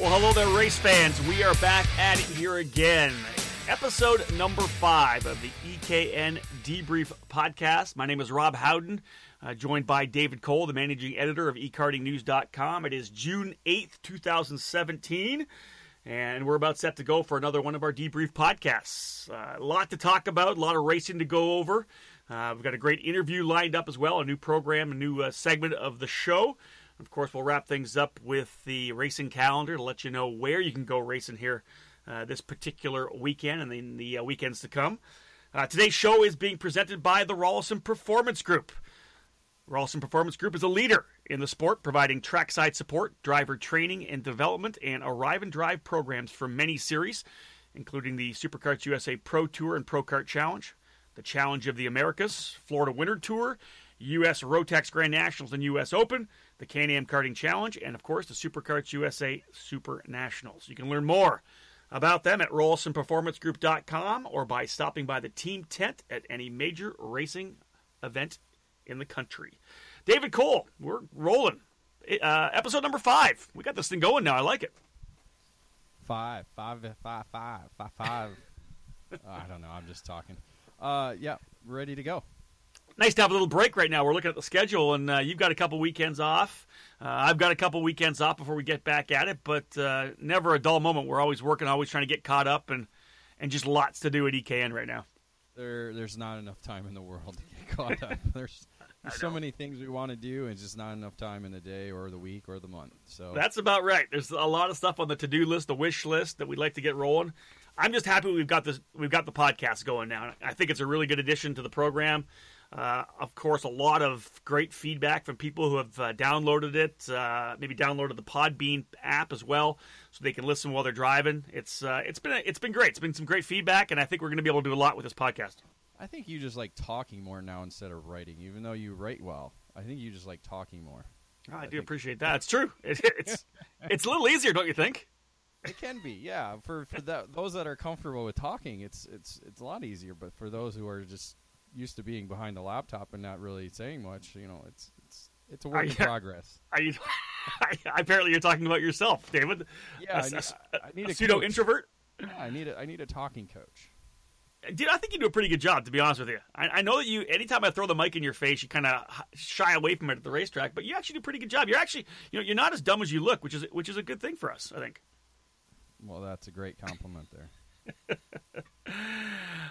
Well, hello there, race fans. We are back at it here again. Episode number five of the EKN Debrief podcast. My name is Rob Howden, uh, joined by David Cole, the managing editor of ekartingnews.com. It is June 8th, 2017, and we're about set to go for another one of our debrief podcasts. Uh, a lot to talk about, a lot of racing to go over. Uh, we've got a great interview lined up as well, a new program, a new uh, segment of the show. Of course, we'll wrap things up with the racing calendar to let you know where you can go racing here uh, this particular weekend and then the uh, weekends to come. Uh, today's show is being presented by the Rollison Performance Group. Rollison Performance Group is a leader in the sport, providing trackside support, driver training and development, and arrive and drive programs for many series, including the Superkarts USA Pro Tour and Pro Kart Challenge, the Challenge of the Americas, Florida Winter Tour, U.S. Rotax Grand Nationals and U.S. Open, the Can-Am Karting Challenge, and of course the Superkarts USA Super Nationals. You can learn more about them at RollisonPerformanceGroup.com or by stopping by the team tent at any major racing event in the country. David Cole, we're rolling. Uh, episode number five. We got this thing going now. I like it. Five, five, five, five, five, five. I don't know. I'm just talking. Uh, yeah, ready to go nice to have a little break right now. We're looking at the schedule, and uh, you've got a couple weekends off. Uh, I've got a couple weekends off before we get back at it, but uh, never a dull moment. We're always working, always trying to get caught up, and and just lots to do at EKN right now. There, there's not enough time in the world to get caught up. There's, there's so many things we want to do, and just not enough time in the day or the week or the month. So that's about right. There's a lot of stuff on the to-do list, the wish list that we'd like to get rolling. I'm just happy we've got this. We've got the podcast going now. I think it's a really good addition to the program. Uh, of course, a lot of great feedback from people who have uh, downloaded it, uh, maybe downloaded the Podbean app as well, so they can listen while they're driving. It's uh, it's been it's been great. It's been some great feedback, and I think we're going to be able to do a lot with this podcast. I think you just like talking more now instead of writing, even though you write well. I think you just like talking more. Oh, I, I, do think. appreciate that. It's true. It, it's it's a little easier, don't you think? It can be, yeah. For for that, those that are comfortable with talking, it's it's it's a lot easier. But for those who are just used to being behind the laptop and not really saying much, you know, it's it's it's a work in progress. Are you? apparently, you're talking about yourself, David. Yeah, a, I need, a, I need a, a pseudo introvert. Yeah, I need a I need a talking coach. Dude, I think you do a pretty good job, to be honest with you. I, I know that you, anytime I throw the mic in your face, you kind of shy away from it at the racetrack, but you actually do a pretty good job. You're actually, you know, you're not as dumb as you look, which is which is a good thing for us, I think. Well, that's a great compliment there.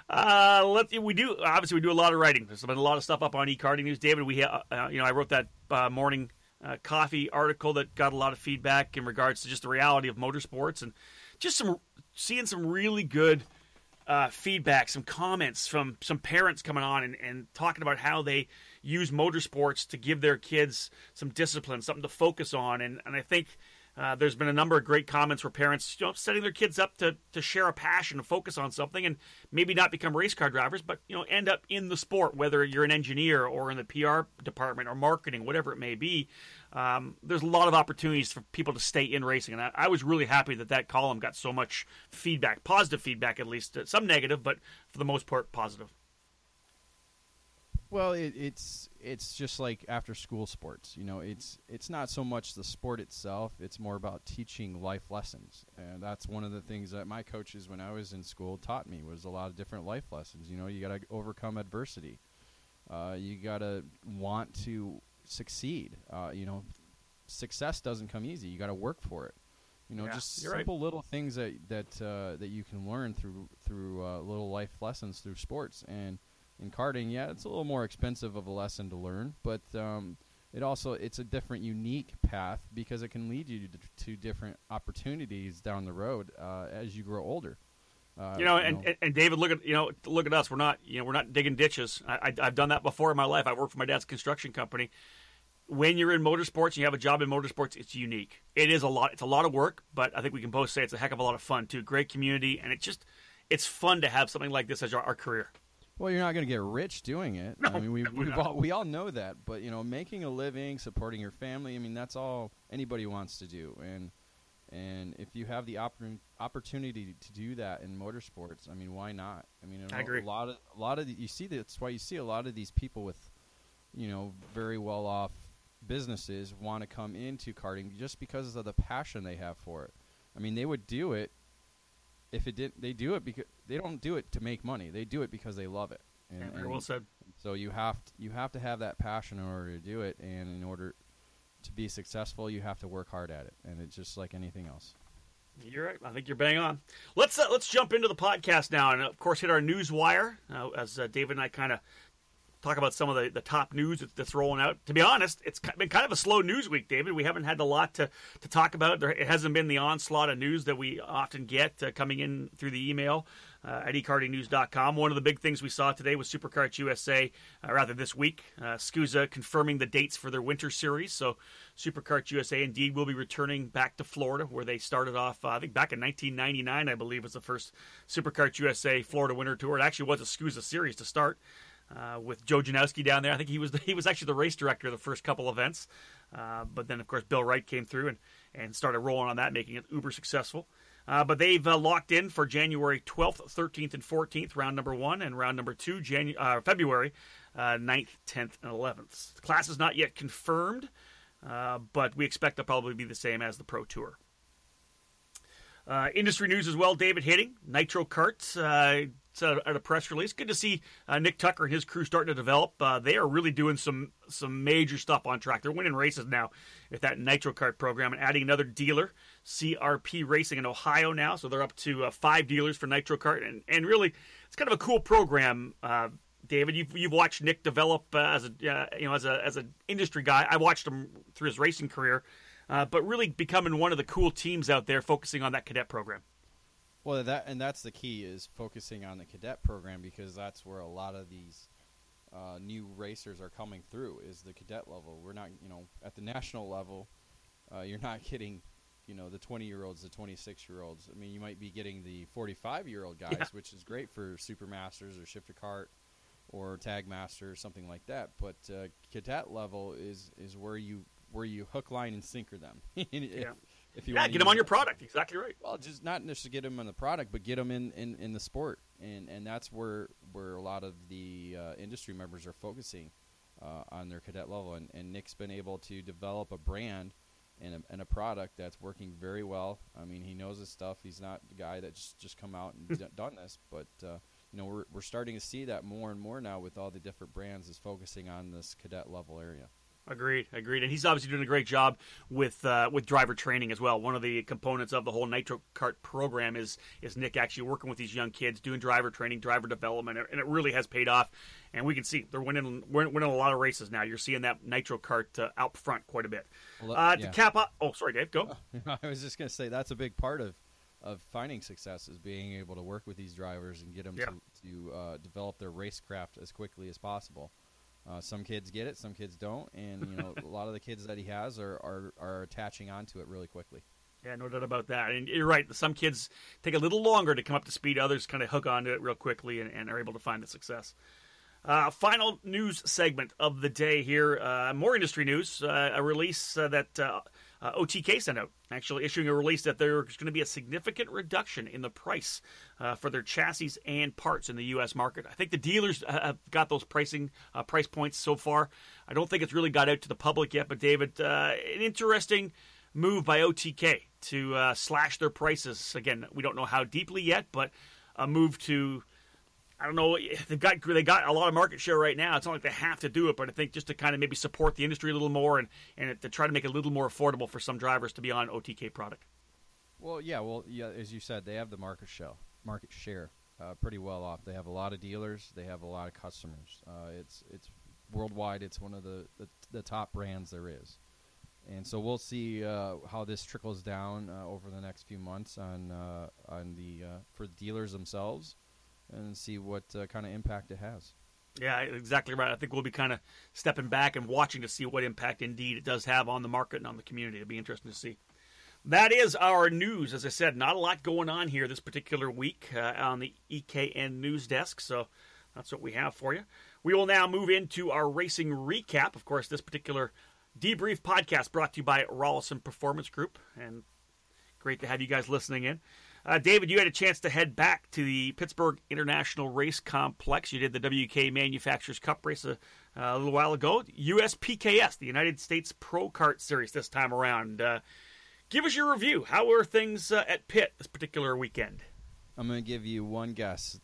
Uh, let we do obviously we do a lot of writing. There's been a lot of stuff up on eKarting News. David, we ha- uh, you know I wrote that uh, morning uh, coffee article that got a lot of feedback in regards to just the reality of motorsports and just some seeing some really good uh, feedback, some comments from some parents coming on and, and talking about how they use motorsports to give their kids some discipline, something to focus on, and and I think uh, there's been a number of great comments where parents, you know, setting their kids up to, to share a passion and focus on something, and maybe not become race car drivers, but you know, end up in the sport, whether you're an engineer or in the PR department or marketing, whatever it may be. Um, there's a lot of opportunities for people to stay in racing, and I, I, was really happy that that column got so much feedback, positive feedback at least, some negative, but for the most part, positive. Well, it, it's it's just like after school sports. You know, it's it's not so much the sport itself; it's more about teaching life lessons, and that's one of the things that my coaches, when I was in school, taught me was a lot of different life lessons. You know, you got to overcome adversity. Uh, you got to want to succeed. Uh, you know, success doesn't come easy. You got to work for it. You know, yeah, just simple right. little things that that uh, that you can learn through through uh, little life lessons through sports and in karting, yeah, it's a little more expensive of a lesson to learn, but um, it also it's a different, unique path because it can lead you to, to different opportunities down the road uh, as you grow older. Uh, you know, and, know. and David, look at you know, look at us. We're not you know, we're not digging ditches. I, I, have done that before in my life. I worked for my dad's construction company. When you're in motorsports and you have a job in motorsports, it's unique. It is a lot. It's a lot of work, but I think we can both say it's a heck of a lot of fun too. Great community, and it just it's fun to have something like this as our, our career. Well, you're not going to get rich doing it. No, I mean, we we all, we all know that. But you know, making a living, supporting your family. I mean, that's all anybody wants to do. And and if you have the oppor- opportunity to do that in motorsports, I mean, why not? I mean, I. A lot of a lot of the, you see that's why you see a lot of these people with, you know, very well off businesses want to come into karting just because of the passion they have for it. I mean, they would do it if it didn't. They do it because they don't do it to make money. They do it because they love it. And, yeah, very well said. So you have to, you have to have that passion in order to do it, and in order to be successful, you have to work hard at it. And it's just like anything else. You're right. I think you're bang on. Let's uh, let's jump into the podcast now, and of course hit our news wire uh, as uh, David and I kind of talk about some of the, the top news that's rolling out. To be honest, it's been kind of a slow news week, David. We haven't had a lot to, to talk about. There, it hasn't been the onslaught of news that we often get uh, coming in through the email uh, at ekartingnews.com. One of the big things we saw today was Superkarts USA, uh, rather this week, uh, SKUSA confirming the dates for their winter series. So Superkarts USA indeed will be returning back to Florida, where they started off, uh, I think back in 1999, I believe, was the first Superkarts USA Florida Winter Tour. It actually was a SKUSA series to start uh, with Joe Janowski down there. I think he was the, he was actually the race director of the first couple events, uh, but then of course Bill Wright came through and and started rolling on that, making it uber successful. Uh, but they've uh, locked in for January 12th, 13th, and 14th, round number one, and round number two, Janu- uh, February uh, 9th, 10th, and 11th. The class is not yet confirmed, uh, but we expect to probably be the same as the Pro Tour. Industry news as well, David Hitting, Nitro Karts, uh, at a press release. Good to see uh, Nick Tucker and his crew starting to develop. Uh, they are really doing some some major stuff on track. They're winning races now with that Nitro Kart program and adding another dealer, CRP Racing in Ohio now. So they're up to uh, five dealers for Nitro Kart, and and really it's kind of a cool program. Uh, David, you've, you've watched Nick develop as a you know as a as an industry guy. I watched him through his racing career uh, but really becoming one of the cool teams out there focusing on that cadet program. Well, that and that's the key is focusing on the cadet program because that's where a lot of these uh, new racers are coming through is the cadet level. We're not, you know, at the national level, uh, you're not getting, you know, the 20 year olds, the 26 year olds. I mean, you might be getting the 45 year old guys, yeah. which is great for Supermasters or Shifter cart or Tag Master or something like that. But uh, cadet level is is where you where you hook, line, and sinker them. yeah. If you yeah, get them on your product. Exactly right. Well, just not necessarily get them on the product, but get them in, in, in the sport, and and that's where where a lot of the uh, industry members are focusing uh, on their cadet level. And, and Nick's been able to develop a brand and a, and a product that's working very well. I mean, he knows his stuff. He's not the guy that just just come out and d- done this, but uh, you know we're we're starting to see that more and more now with all the different brands is focusing on this cadet level area. Agreed, agreed, and he's obviously doing a great job with uh, with driver training as well. One of the components of the whole Nitro Kart program is is Nick actually working with these young kids, doing driver training, driver development, and it really has paid off. And we can see they're winning winning a lot of races now. You're seeing that Nitro Kart uh, out front quite a bit. Uh, yeah. Cap up, oh sorry, Dave, go. I was just going to say that's a big part of of finding success is being able to work with these drivers and get them yeah. to to uh, develop their racecraft as quickly as possible. Uh, some kids get it, some kids don't, and you know a lot of the kids that he has are, are are attaching onto it really quickly. Yeah, no doubt about that. And you're right. Some kids take a little longer to come up to speed. Others kind of hook onto it real quickly and, and are able to find the success. Uh, final news segment of the day here. Uh, more industry news. Uh, a release uh, that uh, uh, OTK sent out, actually issuing a release that there's going to be a significant reduction in the price uh, for their chassis and parts in the U.S. market. I think the dealers have got those pricing uh, price points so far. I don't think it's really got out to the public yet, but David, uh, an interesting move by OTK to uh, slash their prices. Again, we don't know how deeply yet, but a move to I don't know. They've got they got a lot of market share right now. It's not like they have to do it, but I think just to kind of maybe support the industry a little more and and to try to make it a little more affordable for some drivers to be on OTK product. Well, yeah, well, yeah, as you said, they have the market share, market share, uh, pretty well off. They have a lot of dealers. They have a lot of customers. Uh, it's it's worldwide. It's one of the, the, the top brands there is, and so we'll see uh, how this trickles down uh, over the next few months on uh, on the uh, for dealers themselves and see what uh, kind of impact it has. Yeah, exactly right. I think we'll be kind of stepping back and watching to see what impact indeed it does have on the market and on the community. It'll be interesting to see. That is our news. As I said, not a lot going on here this particular week uh, on the EKN news desk, so that's what we have for you. We will now move into our racing recap. Of course, this particular debrief podcast brought to you by Rollison Performance Group, and great to have you guys listening in. Uh, David, you had a chance to head back to the Pittsburgh International Race Complex. You did the WK Manufacturers Cup race a, a little while ago. USPKS, the United States Pro Kart Series, this time around. Uh, give us your review. How were things uh, at Pitt this particular weekend? I'm going to give you one guess.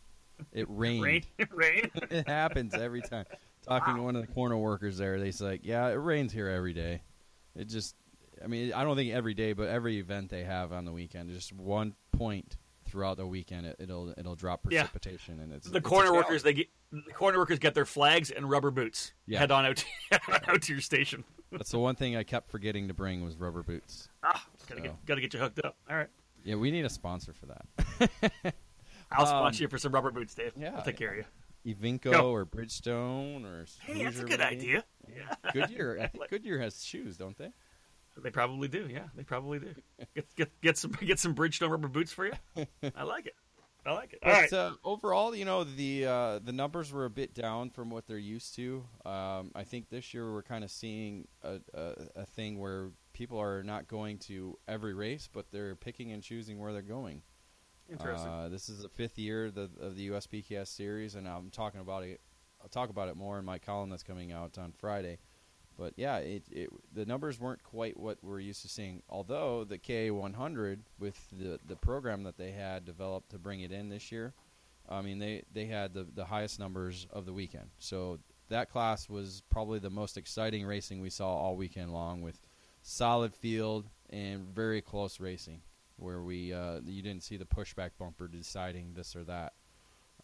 It rained. Rain, rain. it happens every time. Talking wow. to one of the corner workers there, they say, "Yeah, it rains here every day." It just, I mean, I don't think every day, but every event they have on the weekend, just one point throughout the weekend, it, will it'll drop precipitation, yeah. and it's the it's corner workers. They get the corner workers get their flags and rubber boots. Yeah. head on out, to, out to your station. That's the one thing I kept forgetting to bring was rubber boots. Ah, gotta, so. get, gotta get you hooked up. All right. Yeah, we need a sponsor for that. I'll sponsor um, you for some rubber boots, Dave. Yeah, I'll take care of you. Evinco Go. or Bridgestone or hey, that's a good maybe. idea. Yeah. Goodyear, I think Goodyear has shoes, don't they? They probably do. Yeah, they probably do. Get get get some get some Bridgestone rubber boots for you. I like it. I like it. All but, right. uh, overall, you know the uh, the numbers were a bit down from what they're used to. Um, I think this year we're kind of seeing a, a, a, thing where people are not going to every race, but they're picking and choosing where they're going. Interesting. Uh, this is the fifth year of the, of the USPKS series, and I'm talking about it. I'll talk about it more in my column that's coming out on Friday. But yeah, it, it, the numbers weren't quite what we're used to seeing. Although the KA100, with the the program that they had developed to bring it in this year, I mean they they had the the highest numbers of the weekend. So that class was probably the most exciting racing we saw all weekend long, with solid field and very close racing, where we uh, you didn't see the pushback bumper deciding this or that.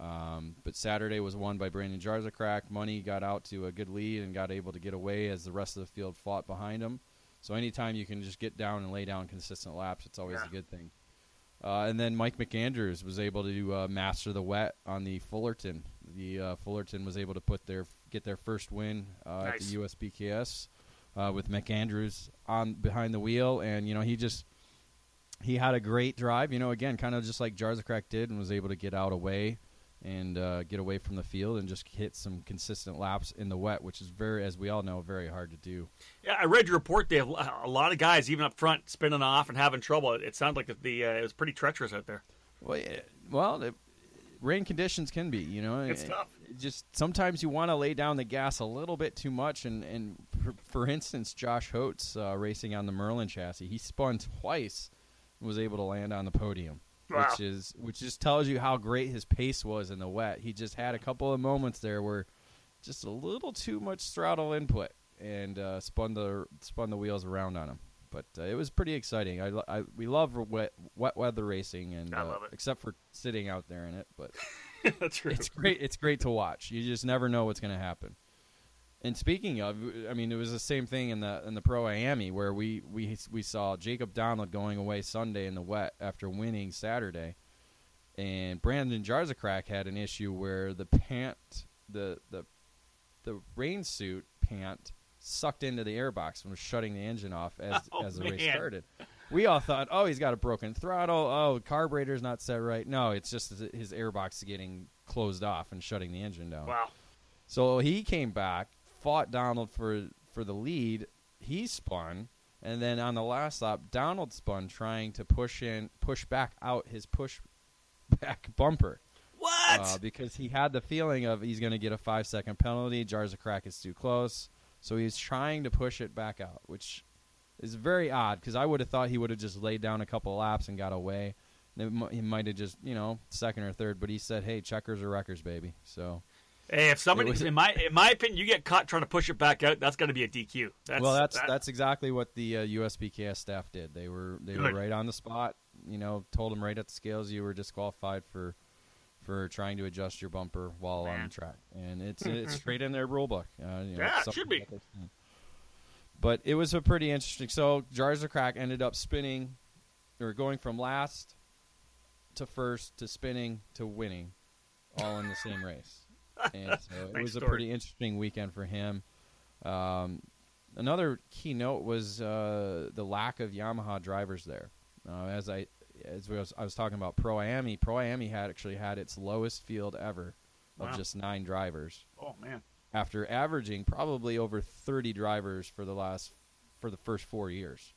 Um, but Saturday was won by Brandon Jarsocrak. Money got out to a good lead and got able to get away as the rest of the field fought behind him. So anytime you can just get down and lay down consistent laps, it's always yeah. a good thing. Uh, and then Mike McAndrews was able to uh, master the wet on the Fullerton. The uh, Fullerton was able to put their get their first win uh, nice. at the USPKS uh, with McAndrews on behind the wheel, and you know he just he had a great drive. You know, again, kind of just like Jarsocrak did, and was able to get out away and uh, get away from the field and just hit some consistent laps in the wet, which is very, as we all know, very hard to do. Yeah, I read your report. They have a lot of guys, even up front, spinning off and having trouble. It sounded like the uh, it was pretty treacherous out there. Well, yeah, well, it, rain conditions can be, you know, it's tough. just sometimes you want to lay down the gas a little bit too much, and and for, for instance, Josh Hotes uh, racing on the Merlin chassis, he spun twice, and was able to land on the podium wow. which is which just tells you how great his pace was in the wet. He just had a couple of moments there where just a little too much throttle input and uh, spun the spun the wheels around on him. But uh, it was pretty exciting. I, I, we love wet wet weather racing, and uh, except for sitting out there in it. But that's true. It's great. It's great to watch. You just never know what's going to happen. And speaking of, I mean, it was the same thing in the in the Pro IAME where we, we we saw Jacob Donald going away Sunday in the wet after winning Saturday, and Brandon Jarsocrak had an issue where the pant, the the the rain suit pant sucked into the airbox and was shutting the engine off as oh, as the man. race started. We all thought, oh, he's got a broken throttle. Oh, carburetor's not set right. No, it's just his airbox getting closed off and shutting the engine down. Wow. So he came back fought Donald for for the lead. He spun, and then on the last lap, Donald spun trying to push in, push back out his push back bumper. What? Uh, because he had the feeling of he's going to get a five second penalty. Jarsocrak is too close, so he's trying to push it back out, which is very odd because I would have thought he would have just laid down a couple laps and got away. He might have just, you know, second or third, but he said, "Hey, checkers or wreckers, baby." So Hey, if somebody, was, in my in my opinion, you get caught trying to push it back out, that's going to be a DQ. That's, well, that's that, that's exactly what the uh, USPKS staff did. They were they good. were right on the spot. You know, told them right at the scales you were disqualified for for trying to adjust your bumper while Man. on the track, and it's it's straight in their rule book. Uh, you know, yeah, it should be. But it was a pretty interesting. So Jarsocrak ended up spinning, or going from last to first to spinning to winning, all in the same race and so it was story. a pretty interesting weekend for him. Um, another key note was uh, the lack of Yamaha drivers there. Uh, as I as was, I was talking about Pro IAME, Pro IAME had actually had its lowest field ever of wow. just nine drivers. Oh man! After averaging probably over thirty drivers for the last for the first four years.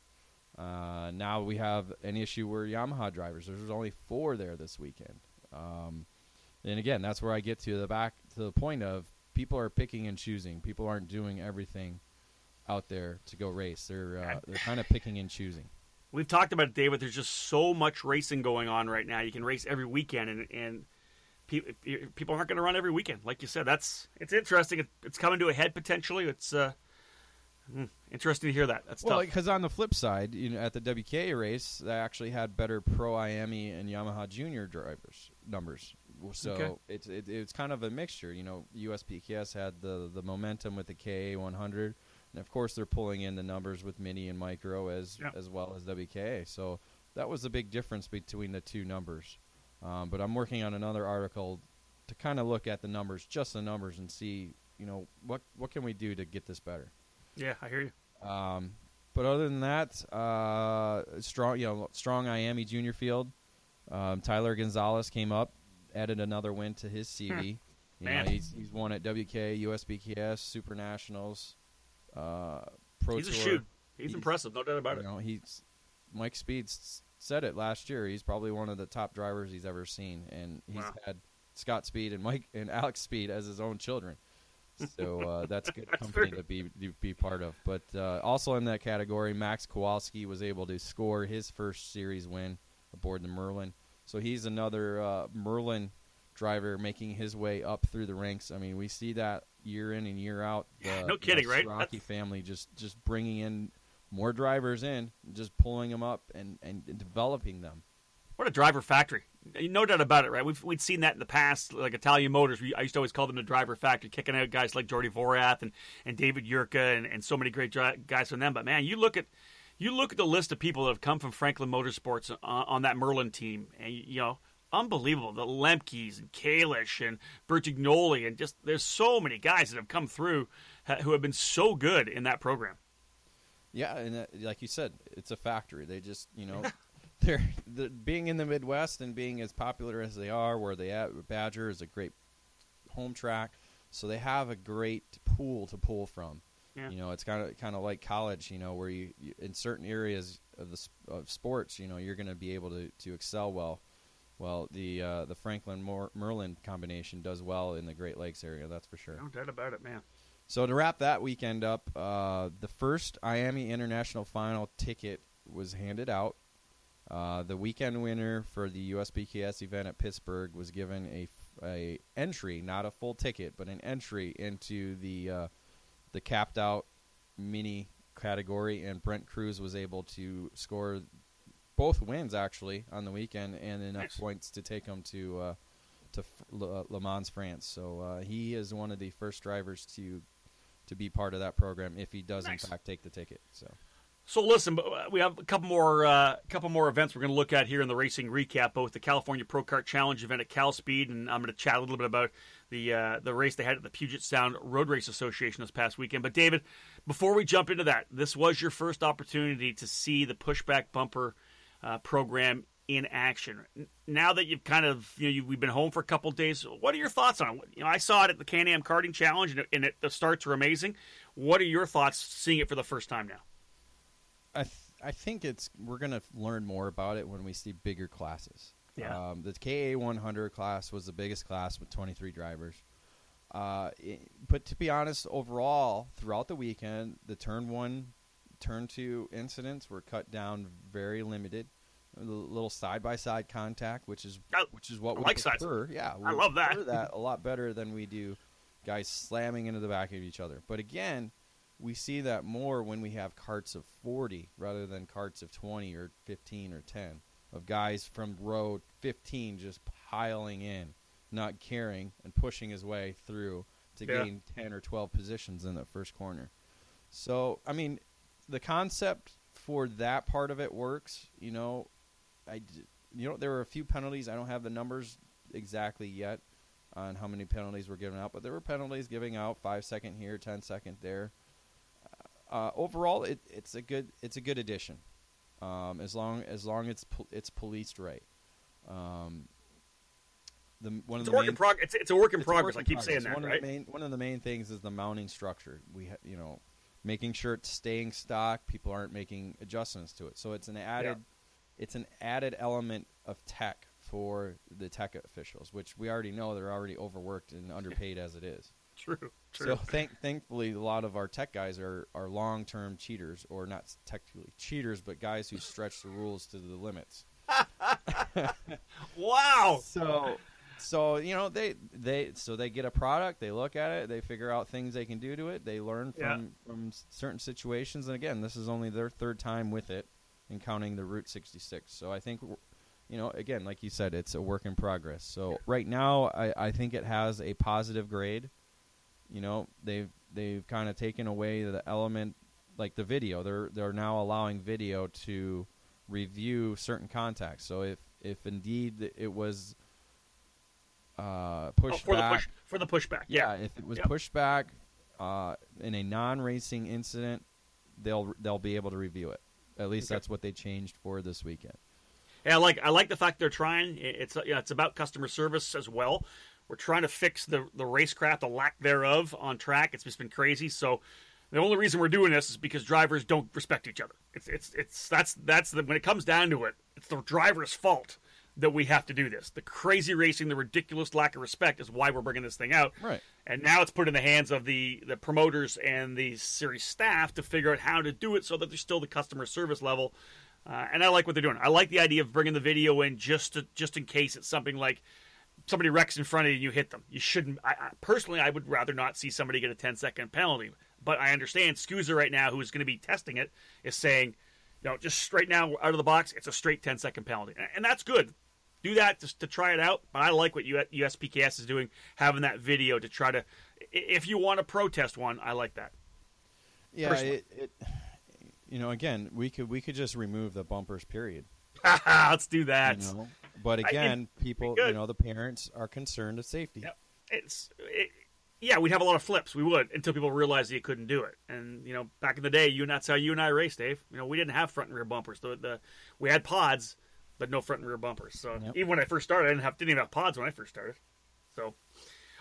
Uh, now we have an issue where Yamaha drivers. There's only four there this weekend. Um, and again, that's where I get to the back to the point of people are picking and choosing. People aren't doing everything out there to go race. They're uh, they're kind of picking and choosing. We've talked about it, David. There's just so much racing going on right now. You can race every weekend, and, and pe- people aren't going to run every weekend, like you said. That's it's interesting. It's coming to a head potentially. It's uh, hmm, interesting to hear that. That's well, because on the flip side, you know, at the WKA race, they actually had better Pro IAME and Yamaha Junior drivers numbers. So Okay. it's it, it's kind of a mixture. You know, USPKS had the the momentum with the KA 100, and of course they're pulling in the numbers with mini and micro as Yeah. as well as WKA. So that was the big difference between the two numbers. Um, but I'm working on another article to kind of look at the numbers, just the numbers, and see you know what what can we do to get this better. yeah, I hear you. Um, but other than that, uh, strong, you know, strong IAME junior field. Um, Tyler Gonzalez came up, added another win to his CV. You know, he's he's won at WK, USPKS, Super Nationals, uh, Pro He's a Tour. shoot. He's, He's- impressive, no doubt about You it. know, he's Mike Speed s- said it last year. He's probably one of the top drivers he's ever seen, and he's Wow. had Scott Speed and Mike and Alex Speed as his own children. So uh, that's good That's company very- to be to be part of. But uh, also in that category, Max Kowalski was able to score his first series win aboard the Merlin. So he's another uh, Merlin driver making his way up through the ranks. I mean, we see that year in and year out. The- no kidding, right? Rocky family just just bringing in more drivers in, just pulling them up and and developing them. What a driver factory. No doubt about it, right? We've we'd seen that in the past, like Italian Motors. We, I used to always call them the driver factory, kicking out guys like Jordy Vorath and, and David Yurka and, and so many great dri- guys from them. But man, you look at you look at the list of people that have come from Franklin Motorsports on, on that Merlin team, and you know, unbelievable. The Lemkes and Kalish and Bertignoli, and just there's so many guys that have come through ha- who have been so good in that program. Yeah, and uh, like you said, it's a factory. They just, you know, they're the, being in the Midwest and being as popular as they are, where they at. Badger is a great home track, so they have a great pool to pull from. Yeah. You know, it's kind of kind of like college. You know, where you, you in certain areas of the of sports, you know, you're going to be able to, to excel well. Well, the uh, the Franklin Merlin combination does well in the Great Lakes area. That's for sure. No doubt about it, man. So to wrap that weekend up, uh, the first IAME International Final ticket was handed out. Uh, the weekend winner for the USPKS event at Pittsburgh was given a, a entry, not a full ticket, but an entry into the uh, the capped out mini category, and Brent Cruz was able to score both wins actually on the weekend and enough Nice. points to take him to uh, to F- Le, Le Mans, France. So uh, he is one of the first drivers to to be part of that program if he does Nice. in fact take the ticket. So So listen, uh, we have a couple more, uh, couple more events we're going to look at here in the racing recap. Both the California Pro Kart Challenge event at Cal Speed, and I'm going to chat a little bit about the uh, the race they had at the Puget Sound Road Race Association this past weekend. But David, before we jump into that, this was your first opportunity to see the pushback bumper uh, program in action. Now that you've kind of you know you, we've been home for a couple days, what are your thoughts on it? You know, I saw it at the Can-Am Karting Challenge, and, it, and it, the starts were amazing. What are your thoughts seeing it for the first time now? I th- I think it's we're gonna learn more about it when we see bigger classes. Yeah. Um, the KA 100 class was the biggest class with 23 drivers. Uh, i but to be honest, overall, throughout the weekend, the turn one, turn two incidents were cut down very limited. A little- side by side contact, which is I- which is what I we like prefer. Yeah, we I love that. that a lot better than we do guys slamming into the back of each other. But again, we see that more when we have carts of 40 rather than carts of 20 or 15 or 10 of guys from row 15 just piling in, not caring and pushing his way through to Yeah. gain 10 or 12 positions in that first corner. So, I mean, the concept for that part of it works, you know, I you know there were a few penalties. I don't have the numbers exactly yet on how many penalties were given out, but there were penalties giving out five second here, ten second there. Uh, overall, it, it's a good it's a good addition, um, as long as long it's pol- it's policed right. Um, the one It's of a the work main in progress. It's, it's a work in progress. work I keep progress. saying that, one right? Of the main, one of the main things is the mounting structure. We, ha- you know, making sure it's staying stock. People aren't making adjustments to it, so it's an added, it's an added element of tech for the tech officials, which we already know they're already overworked and underpaid as it is. True. True. So thank, thankfully, a lot of our tech guys are, are long term cheaters, or not technically cheaters, but guys who stretch the rules to the limits. wow. So, so you know they they so they get a product, they look at it, they figure out things they can do to it, they learn from Yeah. from certain situations, and again, this is only their third time with it, and counting the Route 66. So I think. You know, again, like you said, it's a work in progress. So right now, I, I think it has a positive grade. You know, they've they've kind of taken away the element, like the video. They're they're now allowing video to review certain contacts. So if if indeed it was uh, Oh, pushed for back, the push for the pushback. yeah, if it was Yep. pushed back uh, in a non-racing incident, they'll they'll be able to review it. At least Okay. that's what they changed for this weekend. Yeah, I like I like the fact they're trying. It's yeah, it's about customer service as well. We're trying to fix the the racecraft, the lack thereof on track. It's just been crazy. So the only reason we're doing this is because drivers don't respect each other. It's it's it's that's that's the, when it comes down to it, it's the driver's fault that we have to do this. The crazy racing, the ridiculous lack of respect is why we're bringing this thing out. Right. And now it's put in the hands of the the promoters and the series staff to figure out how to do it so that there's still the customer service level. Uh, and I like what they're doing. I like the idea of bringing the video in just to, just in case it's something like somebody wrecks in front of you and you hit them. You shouldn't. I, I, personally, I would rather not see somebody get a 10 second penalty. But I understand SKUSA right now, who's going to be testing it, is saying, you know, just right now out of the box, it's a straight 10 second penalty, and, that's good. Do that just to try it out. But I like what USPKS is doing, having that video to try to. If you want to protest one, I like that. Yeah, it, it. You know, again, we could we could just remove the bumpers. Period. Let's do that. You know? But I- again, people, you know, the parents are concerned of safety. Yep. It's it, yeah, we'd have a lot of flips. We would until people realized you couldn't do it. And you know, back in the day, you and that's how you and I raced, Dave. You know, we didn't have front and rear bumpers. The, the we had pods, but no front and rear bumpers. So Yep. even when I first started, I didn't have didn't even have pods when I first started. So.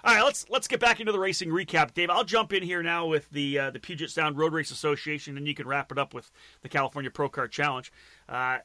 All right, let's let's get back into the racing recap, Dave. I'll jump in here now with the uh, the Puget Sound Road Race Association, and you can wrap it up with the California Pro Kart Challenge. Uh,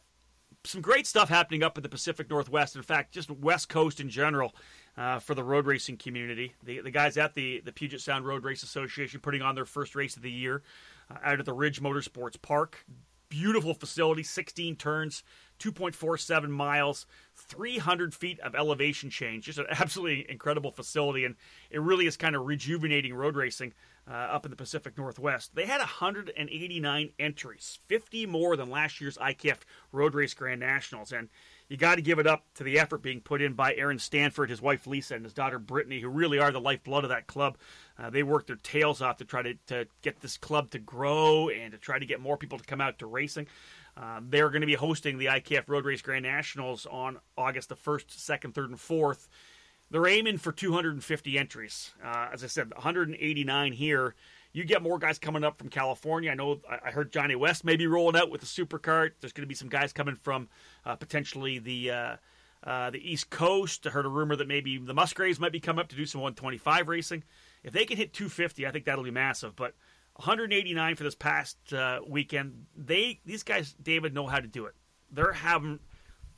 some great stuff happening up in the Pacific Northwest. In fact, just West Coast in general uh, for the road racing community. The, the guys at the, the Puget Sound Road Race Association putting on their first race of the year uh, out at the Ridge Motorsports Park. Beautiful facility, 16 turns, 2.47 miles, 300 feet of elevation change. Just an absolutely incredible facility, and it really is kind of rejuvenating road racing uh, up in the Pacific Northwest. They had 189 entries, 50 more than last year's IKF Road Race Grand Nationals, and you got to give it up to the effort being put in by Aaron Stanford, his wife Lisa, and his daughter Brittany, who really are the lifeblood of that club. Uh, they worked their tails off to try to, to get this club to grow and to try to get more people to come out to racing. Um, they're going to be hosting the IKF Road Race Grand Nationals on August the 1st, 2nd, 3rd, and 4th. They're aiming for 250 entries. Uh, as I said, 189 here. You get more guys coming up from California. I know I heard Johnny West may be rolling out with the supercart. There's going to be some guys coming from uh, potentially the uh, uh, the East Coast. I heard a rumor that maybe the Musgraves might be coming up to do some 125 racing. If they can hit 250, I think that'll be massive. But 189 for this past uh, weekend. They these guys, David, know how to do it. They're having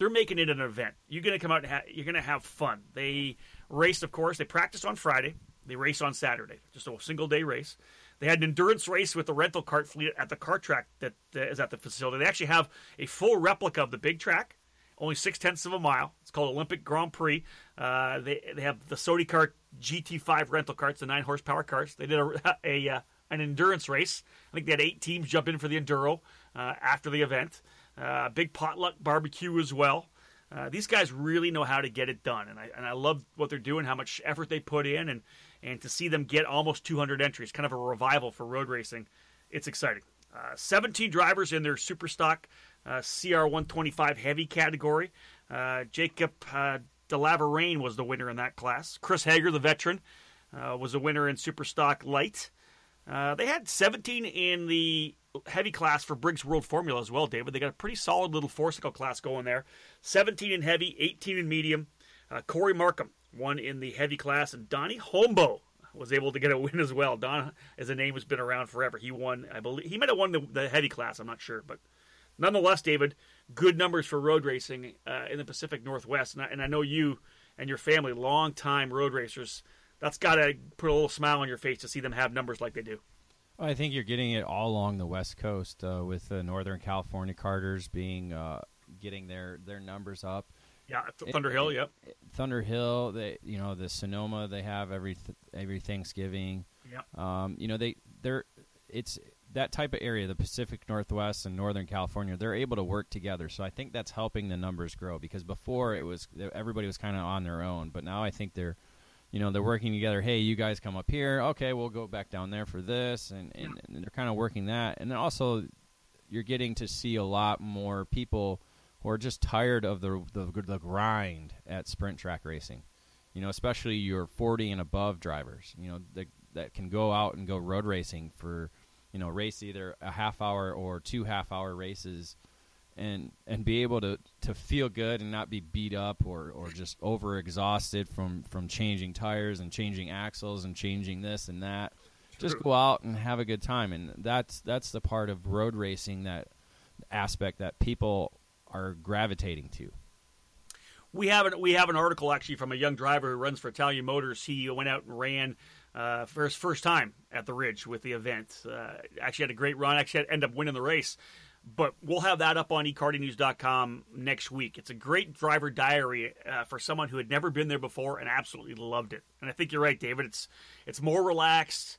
they're making it an event. You're going to come out and ha- you're going to have fun. They raced, of course. They practiced on Friday. They race on Saturday. Just a single day race. They had an endurance race with the rental cart fleet at the kart track that uh, is at the facility. They actually have a full replica of the big track, only six tenths of a mile. It's called Olympic Grand Prix. Uh, they they have the Sodi Kart GT5 rental carts, the nine horsepower carts. They did a, a uh, an endurance race. I think they had eight teams jump in for the enduro uh, after the event. Uh, big potluck barbecue as well. Uh, these guys really know how to get it done, and I and I love what they're doing, how much effort they put in, and and to see them get almost 200 entries, kind of a revival for road racing. It's exciting. Uh, 17 drivers in their super stock uh, CR125 heavy category. Uh, Jacob uh, DeLaverain was the winner in that class. Chris Hager, the veteran, uh, was a winner in super stock light. They had 17 in the heavy class for Briggs World Formula as well, David. They got a pretty solid little four cycle class going there. 17 in heavy, 18 in medium. Uh, Corey Markham won in the heavy class, and Donnie Hombo was able to get a win as well. Don, as a name, has been around forever. He won, I believe, he might have won the, the heavy class. I'm not sure, but nonetheless, David, good numbers for road racing uh, in the Pacific Northwest, and I, and I know you and your family, long time road racers. that's got to put a little smile on your face to see them have numbers like they do. I think you're getting it all along the West Coast uh, with the Northern California Carters being uh, getting their, their numbers up. Yeah, Thunder Hill. Yep. Thunder Hill. They, you know, the Sonoma. They have every th- every Thanksgiving. Yep. Um, you know, they they're it's that type of area, the Pacific Northwest and Northern California. They're able to work together. So I think that's helping the numbers grow because before it was everybody was kind of on their own, but now I think they're you know they're working together hey you guys come up here. Okay we'll go back down there for this. And, and, and they're kind of working that. And then also you're getting to see a lot more people who are just tired of the, the, the grind at sprint track racing. You know especially your 40 and above drivers you know that that can go out and go road racing for you know race either a half hour or two half hour races and and be able to to feel good and not be beat up or or just over exhausted from from changing tires and changing axles and changing this and that just go out and have a good time and that's that's the part of road racing that aspect that people are gravitating to we have an we have an article actually from a young driver who runs for Italian Motors. He went out and ran uh, for his first time at the Ridge with the event. Uh, actually had a great run. Actually ended up winning the race. But we'll have that up on ekartingnews.com next week. It's a great driver diary uh, for someone who had never been there before and absolutely loved it. And I think you're right, David. It's it's more relaxed.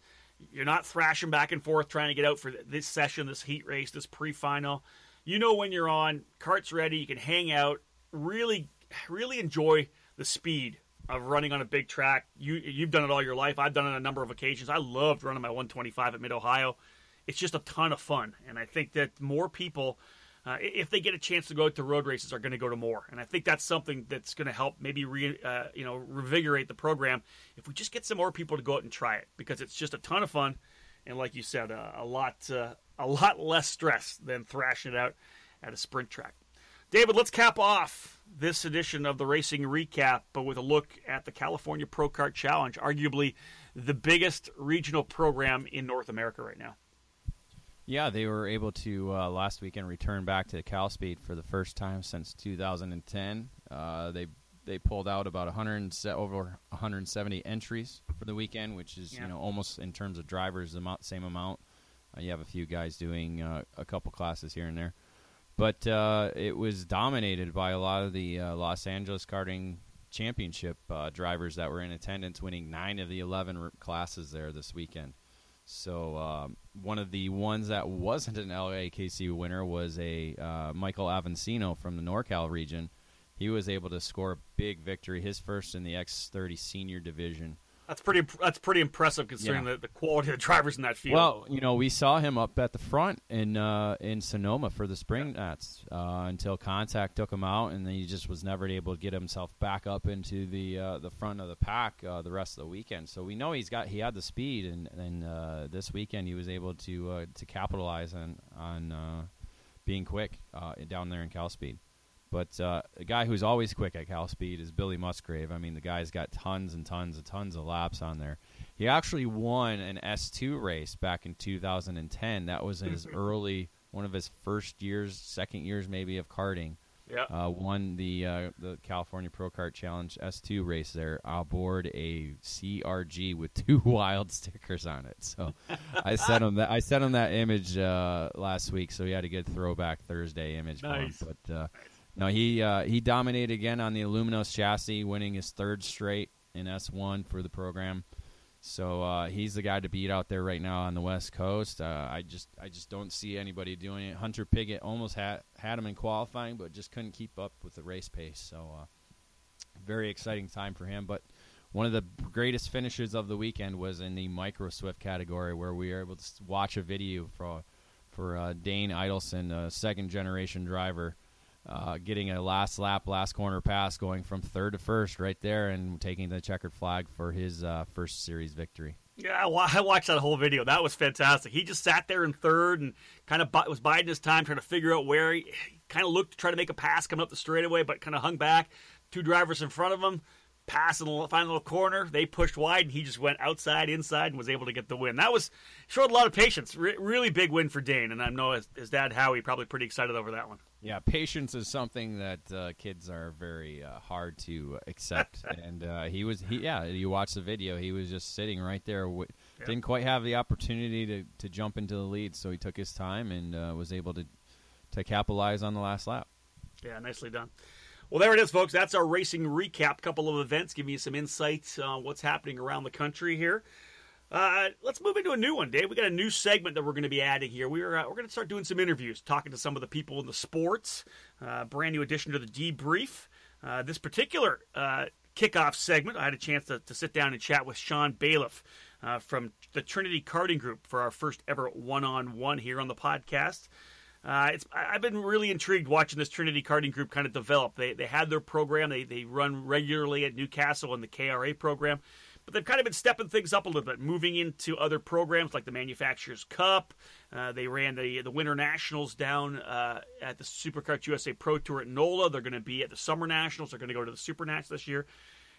You're not thrashing back and forth trying to get out for this session, this heat race, this pre-final. You know when you're on, cart's ready, you can hang out, really really enjoy the speed of running on a big track. You you've done it all your life. I've done it on a number of occasions. I loved running my 125 at Mid Ohio. It's just a ton of fun, and I think that more people, uh, if they get a chance to go to road races, are going to go to more. And I think that's something that's going to help maybe re, uh, you know revigorate the program if we just get some more people to go out and try it because it's just a ton of fun, and like you said, uh, a lot uh, a lot less stress than thrashing it out at a sprint track. David, let's cap off this edition of the Racing Recap, but with a look at the California Pro Kart Challenge, arguably the biggest regional program in North America right now. Yeah, they were able to uh, last weekend return back to Cal Speed for the first time since 2010. Uh, they they pulled out about 100 over 170 entries for the weekend, which is yeah. you know almost in terms of drivers the same amount. Uh, you have a few guys doing uh, a couple classes here and there, but uh, it was dominated by a lot of the uh, Los Angeles Karting Championship drivers that were in attendance, winning nine of the 11 r- classes there this weekend. So um, one of the ones that wasn't an LAKC winner was a uh, Michael Avancino from the NorCal region. He was able to score a big victory, his first in the X30 Senior Division. That's pretty. That's pretty impressive considering yeah. the, the, quality of the drivers in that field. Well, you know, we saw him up at the front in uh, in Sonoma for the spring yeah. nats uh, until contact took him out, and then he just was never able to get himself back up into the uh, the front of the pack uh, the rest of the weekend. So we know he's got he had the speed, and and uh, this weekend he was able to uh, to capitalize on on being quick down there in Cal Speed. But uh, a guy who's always quick at Cal Speed is Billy Musgrave. I mean, the guy's got tons and tons and tons of laps on there. He actually won an S2 race back in 2010. That was his early, one of his first years, second years maybe of karting. Yeah. Uh, won the uh, the California Pro Kart Challenge S2 race there aboard a CRG with two wild stickers on it. So I sent him that I sent him that image uh, last week, so he had a good throwback Thursday image nice. for him. But uh, no, he uh, he dominated again on the Aluminos chassis, winning his third straight in S1 for the program. So uh, he's the guy to beat out there right now on the West Coast. Uh, I just I just don't see anybody doing it. Hunter Piggott almost had had him in qualifying, but just couldn't keep up with the race pace. So uh, very exciting time for him. But one of the greatest finishes of the weekend was in the micro swift category, where we were able to watch a video for for uh, Dane Idelson, a second generation driver uh, getting a last lap, last corner pass, going from third to first right there, and taking the checkered flag for his uh, first series victory. Yeah, I watched that whole video. That was fantastic. He just sat there in third and kind of was biding his time, trying to figure out where he, he kind of looked to try to make a pass coming up the straightaway, but kind of hung back. Two drivers in front of him, pass in the final little corner. They pushed wide, and he just went outside, inside, and was able to get the win. That was showed a lot of patience. Re- really big win for Dane, and I know his, his, dad Howie probably pretty excited over that one. Yeah, patience is something that uh, kids are very uh, hard to accept, and uh, he was he yeah. You watch the video, he was just sitting right there. W- yeah. Didn't quite have the opportunity to, to jump into the lead, so he took his time and uh, was able to to capitalize on the last lap. Yeah, nicely done. Well, there it is, folks. That's our racing recap. Couple of events, giving you some insights on what's happening around the country here. Uh, let's move into a new one, Dave. We got a new segment that we're going to be adding here. We're uh, we're going to start doing some interviews, talking to some of the people in the sports. Uh, brand new addition to the debrief. Uh, this particular uh, kickoff segment, I had a chance to, to, sit down and chat with Sean Bailiff from the Trinity Karting Group for our first ever one-on-one here on the podcast. Uh, it's I've been really intrigued watching this Trinity Karting Group kind of develop. They they had their program. They they run regularly at Newcastle in the KRA program, but they've kind of been stepping things up a little bit, moving into other programs like the Manufacturers Cup. Uh, they ran the the Winter Nationals down uh, at the SuperKarts USA Pro Tour at NOLA. They're going to be at the Summer Nationals. They're going to go to the Super Nats this year.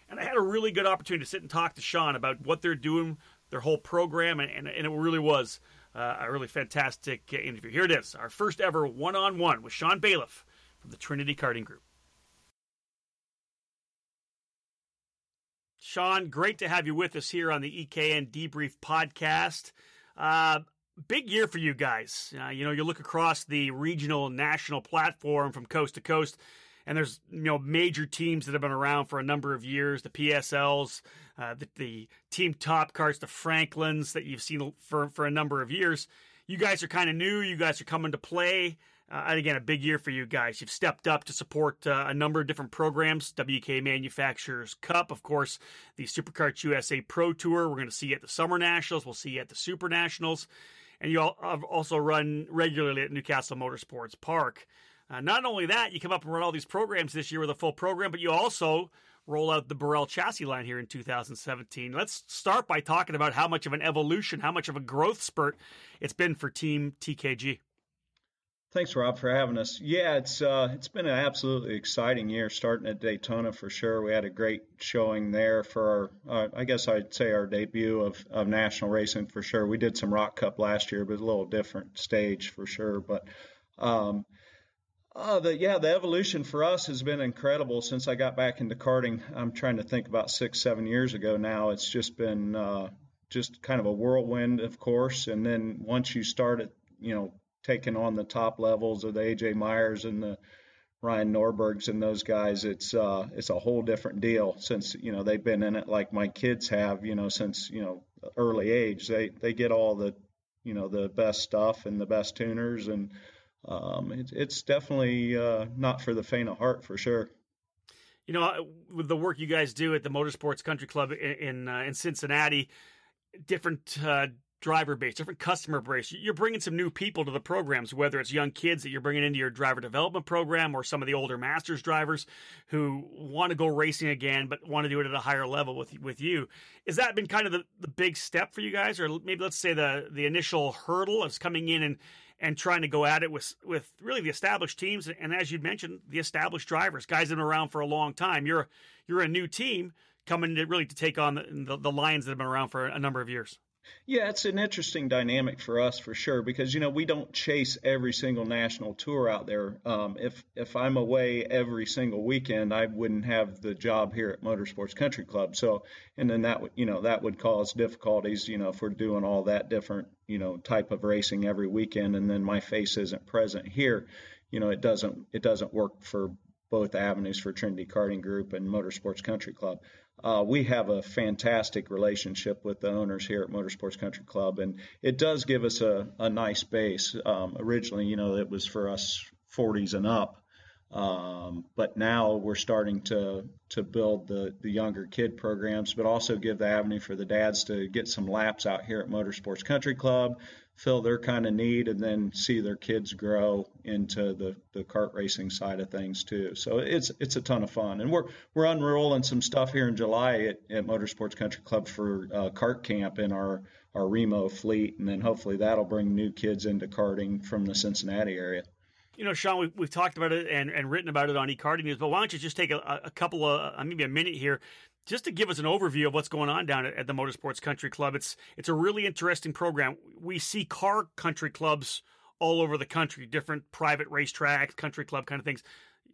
And I had a really good opportunity to sit and talk to Sean about what they're doing, their whole program, and, and, and it really was uh, a really fantastic interview. Here it is, our first ever one-on-one with Sean Bailiff from the Trinity Karting Group. Sean, great to have you with us here on the EKN Debrief podcast. Uh, big year for you guys. Uh, you know, you look across the regional national platform from coast to coast and there's you know major teams that have been around for a number of years the psls uh, the, the, team top carts the franklins that you've seen for, for a number of years you guys are kind of new you guys are coming to play uh, and again a big year for you guys. You've stepped up to support uh, a number of different programs. Wk manufacturers cup of course the SuperKarts usa pro tour. We're going to see you at the summer nationals. We'll see you at the super nationals. And you also run regularly at newcastle motorsports park. Uh, not only that, you come up and run all these programs this year with a full program, but you also roll out the Burrell chassis line here in 2017. Let's start by talking about how much of an evolution, how much of a growth spurt it's been for Team TKG. Thanks, Rob, for having us. Yeah, it's uh, it's been an absolutely exciting year starting at Daytona for sure. We had a great showing there for our, uh, I guess I'd say our debut of, of national racing for sure. We did some ROK Cup last year, but a little different stage for sure. But um, uh, the, yeah, the evolution for us has been incredible since I got back into karting. I'm trying to think about six, seven years ago now. It's just been uh, just kind of a whirlwind, of course. And then once you start it, you know, taking on the top levels of the AJ Myers and the Ryan Norbergs and those guys, it's uh, it's a whole different deal since you know they've been in it like my kids have, you know, since you know early age. They they get all the you know the best stuff and the best tuners and um, it, it's definitely uh, not for the faint of heart for sure. You know, with the work you guys do at the Motorsports Country Club in in, uh, in Cincinnati, different uh, driver base, different customer base. You're bringing some new people to the programs, whether it's young kids that you're bringing into your driver development program or some of the older masters drivers who want to go racing again but want to do it at a higher level with with you. Has that been kind of the, the big step for you guys, or maybe let's say the the initial hurdle is coming in and and trying to go at it with with really the established teams and as you mentioned the established drivers guys that have been around for a long time you're you're a new team coming to really to take on the, the, the lions that have been around for a number of years yeah, it's an interesting dynamic for us for sure because you know we don't chase every single national tour out there. Um, if if I'm away every single weekend, I wouldn't have the job here at Motorsports Country Club. So and then that would you know that would cause difficulties. You know if we're doing all that different you know type of racing every weekend, and then my face isn't present here, you know it doesn't it doesn't work for both avenues for Trinity Karting Group and Motorsports Country Club. Uh, we have a fantastic relationship with the owners here at Motorsports Country Club, and it does give us a, a nice base. Um, originally, you know, it was for us 40s and up, um, but now we're starting to to build the the younger kid programs, but also give the avenue for the dads to get some laps out here at Motorsports Country Club, fill their kind of need, and then see their kids grow into the the kart racing side of things too. So it's it's a ton of fun, and we're we're unrolling some stuff here in July at, at Motorsports Country Club for uh, kart camp in our our Remo fleet, and then hopefully that'll bring new kids into karting from the Cincinnati area you know, Sean, we've, we've talked about it and, and written about it on eKarting News, but why don't you just take a, a couple of, uh, maybe a minute here, just to give us an overview of what's going on down at, at, the Motorsports Country Club, it's it's a really interesting program. We see car country clubs all over the country, different private racetracks, country club kind of things.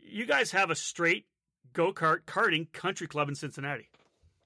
You guys have a straight go kart karting country club in Cincinnati.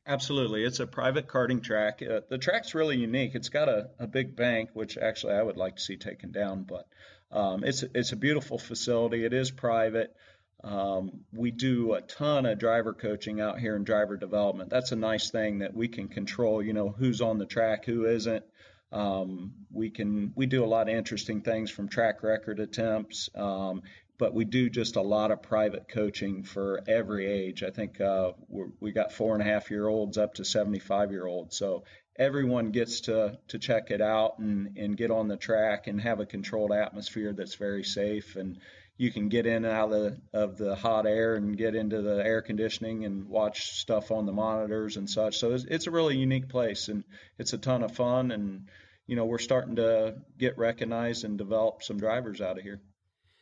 Absolutely, it's a private karting track. Uh, the track's really unique. It's got a, a big bank, which actually I would like to see taken down, but um, it's it's a beautiful facility. It is private. Um, we do a ton of driver coaching out here in driver development. That's a nice thing that we can control. You know who's on the track, who isn't. Um, we can we do a lot of interesting things from track record attempts, um, but we do just a lot of private coaching for every age. I think uh, we got four and a half year olds up to 75 year olds. So everyone gets to to check it out and and get on the track and have a controlled atmosphere that's very safe and you can get in and out of the, of the hot air and get into the air conditioning and watch stuff on the monitors and such. So it's, it's a really unique place and it's a ton of fun. And, you know, we're starting to get recognized and develop some drivers out of here.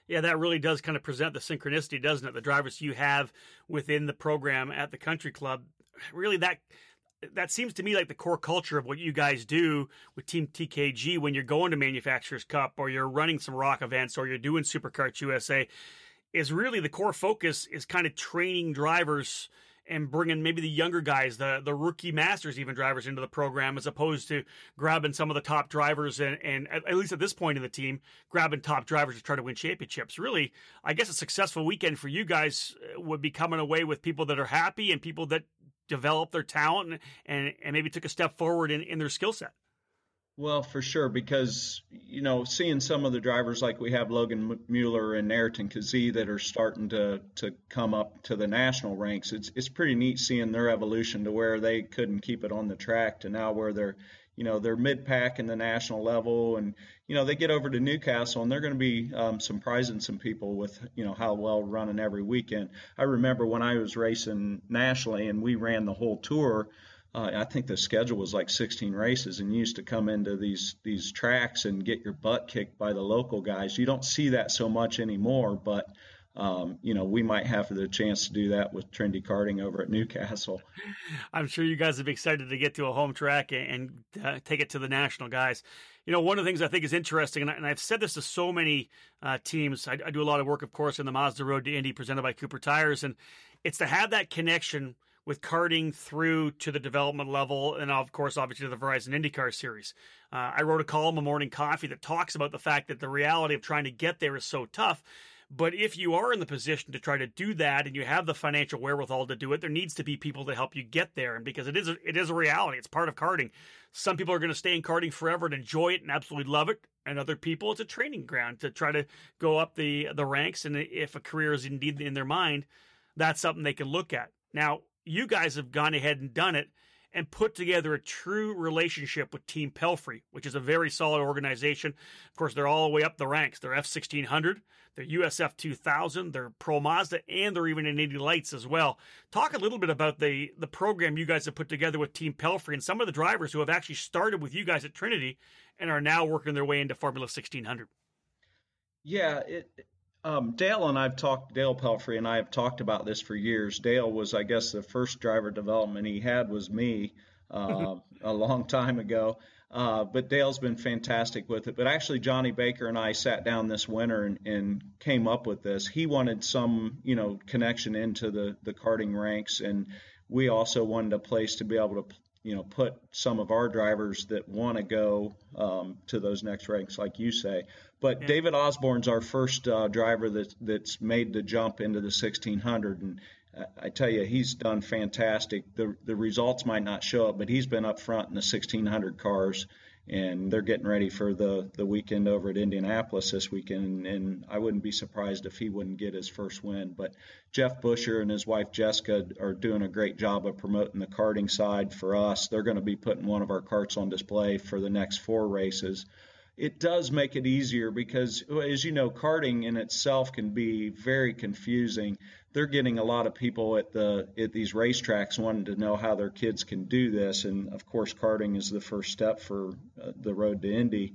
Yeah, that really does kind of present the synchronicity, doesn't it? The drivers you have within the program at the country club, really that that seems to me like the core culture of what you guys do with Team TKG when you're going to Manufacturers Cup or you're running some ROK events or you're doing Superkarts USA is really the core focus is kind of training drivers and bringing maybe the younger guys, the the rookie masters, even drivers into the program, as opposed to grabbing some of the top drivers and, and at, at least at this point in the team, grabbing top drivers to try to win championships. Really, I guess a successful weekend for you guys uh, would be coming away with people that are happy and people that developed their talent and, and, and maybe took a step forward in, in their skill set. Well, for sure, because you know, seeing some of the drivers like we have Logan Mueller and Ayrton Kazee that are starting to to come up to the national ranks, it's it's pretty neat seeing their evolution to where they couldn't keep it on the track to now where they're you know they're mid pack in the national level, and you know they get over to Newcastle and they're going to be um, surprising some people with you know how well running every weekend. I remember when I was racing nationally and we ran the whole tour. Uh, I think the schedule was like 16 races, and you used to come into these these tracks and get your butt kicked by the local guys. You don't see that so much anymore, but um, you know, we might have the chance to do that with Trinity Karting over at Newcastle. I'm sure you guys would be excited to get to a home track and, uh, take it to the national guys. You know, one of the things I think is interesting, and, I, have said this to so many uh, teams. I, I, do a lot of work, of course, in the Mazda Road to Indy presented by Cooper Tires, and it's to have that connection with karting through to the development level, and of course, obviously, the Verizon IndyCar series. Uh, I wrote a column, A Morning Coffee, that talks about the fact that the reality of trying to get there is so tough but if you are in the position to try to do that and you have the financial wherewithal to do it, there needs to be people to help you get there. And because it is a, it is a reality, it's part of karting. Some people are going to stay in karting forever and enjoy it and absolutely love it, and other people it's a training ground to try to go up the the ranks. And if a career is indeed in their mind, that's something they can look at. Now, you guys have gone ahead and done it and put together a true relationship with Team Pelfrey, which is a very solid organization. Of course, they're all the way up the ranks. They're F1600, they're USF 2000, they're Pro Mazda, and they're even in Indy Lights as well. Talk a little bit about the the program you guys have put together with Team Pelfrey and some of the drivers who have actually started with you guys at Trinity and are now working their way into Formula 1600. Yeah, it, um, Dale and I've talked, Dale Pelfrey and I have talked about this for years. Dale was, I guess, the first driver development he had was me uh, a long time ago. Uh, but Dale's been fantastic with it. But actually, Johnny Baker and I sat down this winter and, and came up with this. He wanted some, you know, connection into the the karting ranks, and we also wanted a place to be able to, you know, put some of our drivers that want to go um, to those next ranks, like you say. But yeah. David Osborne's our first uh, driver that that's made the jump into the 1600, and I tell you, he's done fantastic. The the results might not show up, but he's been up front in the 1600 cars, and they're getting ready for the the weekend over at Indianapolis this weekend. And I wouldn't be surprised if he wouldn't get his first win. But Jeff Busher and his wife Jessica are doing a great job of promoting the karting side for us. They're going to be putting one of our carts on display for the next four races it does make it easier because, as you know, karting in itself can be very confusing. They're getting a lot of people at the at these racetracks wanting to know how their kids can do this, and of course, karting is the first step for uh, the road to Indy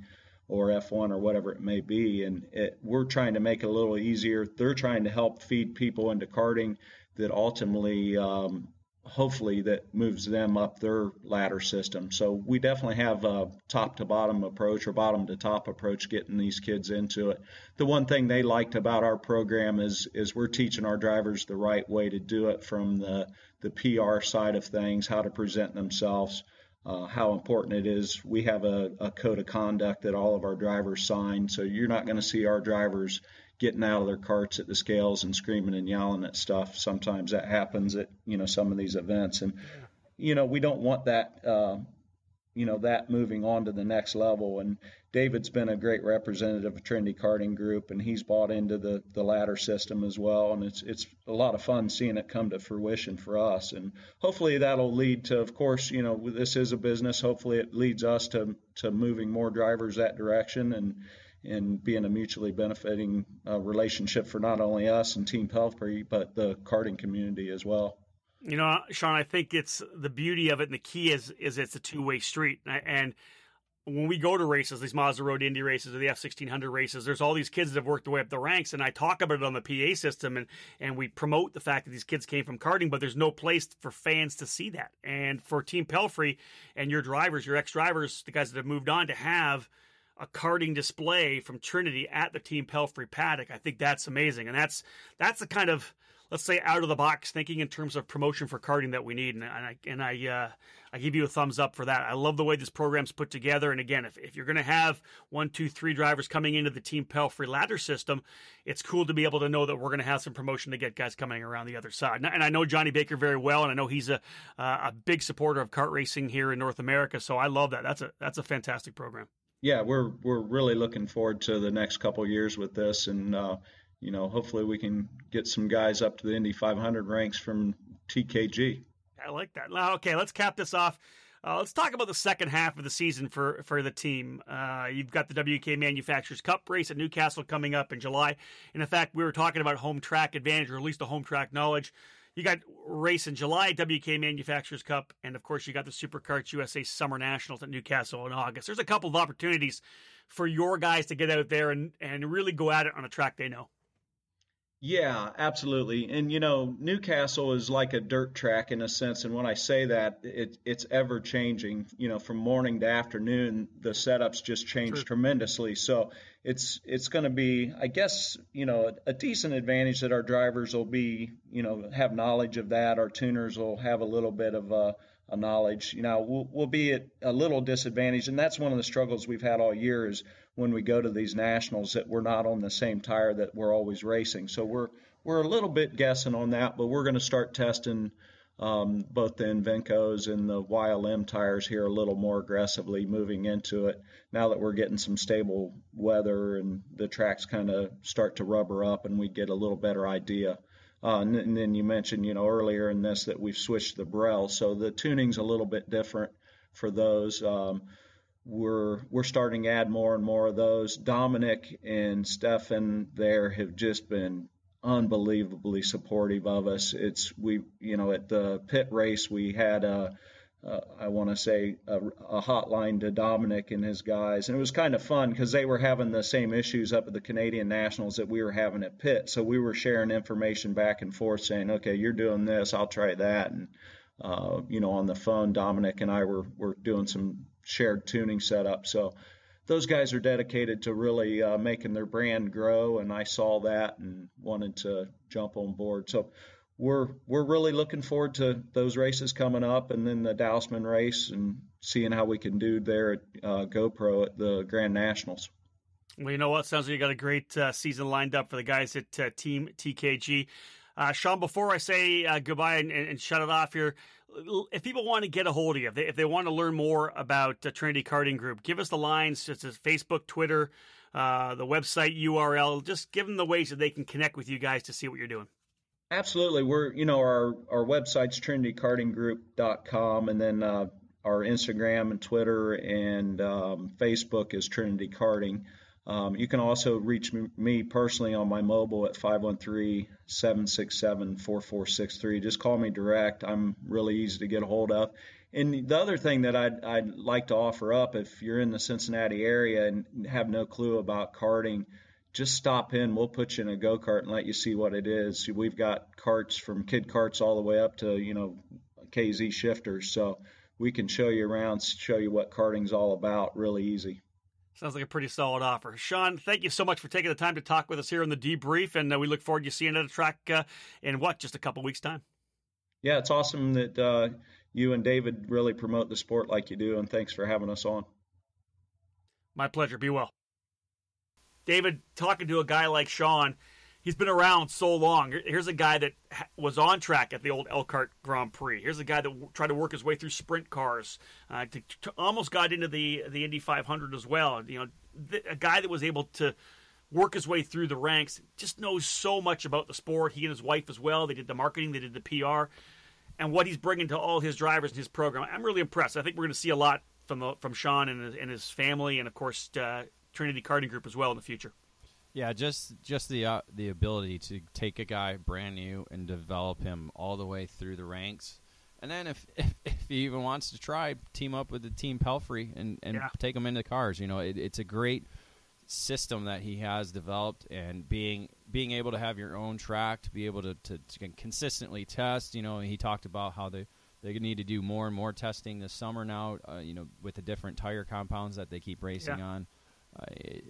or F1 or whatever it may be. And it, we're trying to make it a little easier. They're trying to help feed people into karting that ultimately um, hopefully that moves them up their ladder system. So we definitely have a top to bottom approach or bottom to top approach getting these kids into it. The one thing they liked about our program is is we're teaching our drivers the right way to do it from the the PR side of things, how to present themselves. Uh, how important it is. We have a, a code of conduct that all of our drivers sign, so you're not going to see our drivers getting out of their carts at the scales and screaming and yelling at stuff. Sometimes that happens at you know some of these events, and you know we don't want that. Uh, you know that moving on to the next level. And david's been a great representative of trinity karting group and he's bought into the the ladder system as well. And it's it's a lot of fun seeing it come to fruition for us. And hopefully that'll lead to of course you know this is a business. Hopefully it leads us to to moving more drivers that direction. And and being a mutually benefiting uh, relationship for not only us and Team Pelfrey, but the karting community as well. You know, Sean, I think it's the beauty of it, and the key is is it's a two way street. And when we go to races, these Mazda Road Indy races or the F sixteen hundred races, there's all these kids that have worked their way up the ranks, and I talk about it on the PA system, and and we promote the fact that these kids came from karting, but there's no place for fans to see that. And for Team Pelfrey and your drivers, your ex drivers, the guys that have moved on, to have a karting display from Trinity at the Team Pelfrey paddock. I think that's amazing, and that's that's the kind of let's say out of the box thinking in terms of promotion for karting that we need. And, I and I uh, I give you a thumbs up for that. I love the way this program's put together. And again, if, if you're going to have one, two, three drivers coming into the Team Pelfrey ladder system, it's cool to be able to know that we're going to have some promotion to get guys coming around the other side. And, I know Johnny Baker very well, and I know he's a uh, a big supporter of kart racing here in North America. So I love that. That's a that's a fantastic program yeah, we're we're really looking forward to the next couple years with this, and uh, you know, hopefully we can get some guys up to the Indy 500 ranks from TKG. I like that. Okay, let's cap this off. Uh, let's talk about the second half of the season for for the team. Uh, you've got the WK Manufacturers Cup race at Newcastle coming up in July. And in fact, we were talking about home track advantage, or at least the home track knowledge. You got race in July, WK Manufacturers Cup, and of course you got the SuperKarts USA Summer Nationals at Newcastle in August. There's a couple of opportunities for your guys to get out there and, and really go at it on a track they know. Yeah, absolutely. And you know, Newcastle is like a dirt track in a sense. And when I say that, it, it's ever changing. You know, from morning to afternoon, the setups just change tremendously. So it's it's going to be, I guess, you know, a, a, decent advantage that our drivers will be, you know, have knowledge of that. Our tuners will have a little bit of a, a knowledge. You know, we'll, we'll be at a little disadvantage, and that's one of the struggles we've had all year is when we go to these nationals that we're not on the same tire that we're always racing. So we're we're a little bit guessing on that, but we're going to start testing um, both the Evincos and the YLM tires here a little more aggressively moving into it now that we're getting some stable weather and the tracks kind of start to rubber up and we get a little better idea. Uh, and, and, then you mentioned, you know, earlier in this that we've switched the Brell, so the tuning's a little bit different for those. Um, we're we're starting to add more and more of those. Dominic and Stefan there have just been unbelievably supportive of us. It's we you know at the pit race we had a, a I want to say a, a, hotline to Dominic and his guys, and it was kind of fun because they were having the same issues up at the Canadian Nationals that we were having at pit. So we were sharing information back and forth, saying, "Okay, you're doing this, I'll try that," and uh, you know on the phone, Dominic and I were were doing some shared tuning setup. So those guys are dedicated to really uh, making their brand grow, and I saw that and wanted to jump on board. So we're we're really looking forward to those races coming up, and then the Dousman race, and seeing how we can do there at uh, GoPro at the Grand Nationals. Well, you know what? Sounds like you got a great uh, season lined up for the guys at uh, Team TKG. Uh, Sean, before I say uh, goodbye and, and, shut it off here, if people want to get a hold of you, if they, if they want to learn more about Trinity Karting Group, give us the lines, just Facebook, Twitter, uh, the website URL. Just give them the ways that they can connect with you guys to see what you're doing. Absolutely, we're you know our our website's trinitykartinggroup.com, and then uh, our Instagram and Twitter and um, Facebook is Trinity Karting. Um, you can also reach me personally on my mobile at 513 767 4463. Just call me direct. I'm really easy to get a hold of. And the other thing that I'd, I'd like to offer up if you're in the Cincinnati area and have no clue about karting, just stop in. We'll put you in a go kart and let you see what it is. We've got carts from kid carts all the way up to, you know, KZ shifters. So we can show you around, show you what karting's all about really easy. Sounds like a pretty solid offer. Sean, thank you so much for taking the time to talk with us here on the debrief, and uh, we look forward to seeing you at a track uh, in what, just a couple weeks' time. Yeah, it's awesome that uh, you and David really promote the sport like you do, and thanks for having us on. My pleasure. Be well. David, talking to a guy like Sean, he's been around so long. Here's a guy that was on track at the old Elkhart Grand Prix. Here's a guy that tried to work his way through sprint cars, uh, to, to almost got into the the Indy 500 as well. You know, the, a guy that was able to work his way through the ranks. Just knows so much about the sport. He and his wife as well. They did the marketing, they did the PR, and what he's bringing to all his drivers in his program. I'm really impressed. I think we're going to see a lot from the, from Sean and his, and his family, and of course uh, Trinity Karting Group as well in the future. Yeah, just just the uh, the ability to take a guy brand new and develop him all the way through the ranks, and then if if, if he even wants to try, team up with the team Pelfrey and and yeah. take him into cars. You know, it, it's a great system that he has developed, and being being able to have your own track to be able to, to, to consistently test. You know, he talked about how they they need to do more and more testing this summer now. Uh, you know, with the different tire compounds that they keep racing yeah. on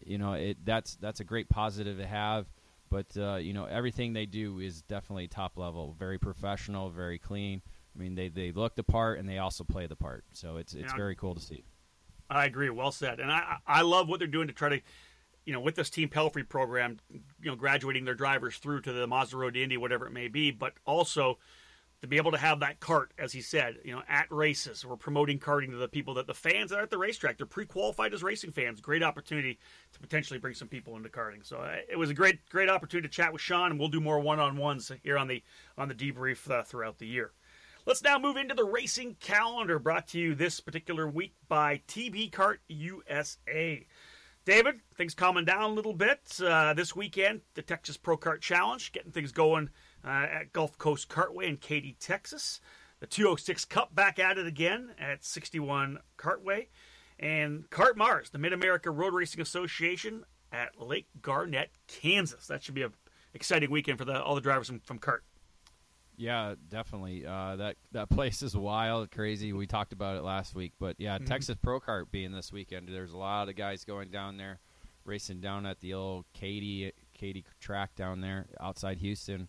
you know, it that's that's a great positive to have. But uh, you know, everything they do is definitely top level, very professional, very clean. I mean, they, they look the part and they also play the part. So it's it's yeah. very cool to see. I agree. Well said. And I I love what they're doing to try to, you know, with this Team Pelfrey program, you know, graduating their drivers through to the Mazda Road to Indy, whatever it may be, but also to be able to have that cart, as he said, you know, at races. We're promoting karting to the people that the fans that are at the racetrack. They're pre-qualified as racing fans. Great opportunity to potentially bring some people into karting. So uh, it was a great, great opportunity to chat with Sean, and we'll do more one-on-ones here on the on the debrief uh, throughout the year. Let's now move into the racing calendar, brought to you this particular week by TB Kart USA. David, things calming down a little bit uh, this weekend. The Texas Pro Kart Challenge, getting things going at Gulf Coast Kartway in Katy, Texas. The 206 Cup back at it again at 61 Kartway. And Kart Mars, the Mid America Road Racing Association at Lake Garnett, Kansas. That should be an exciting weekend for the, all the drivers from, from Kart. Yeah, definitely. Uh, that that place is wild, crazy. We talked about it last week, but yeah, mm-hmm. Texas Pro Kart being this weekend. There's a lot of guys going down there, racing down at the old Katy Katy track down there outside Houston.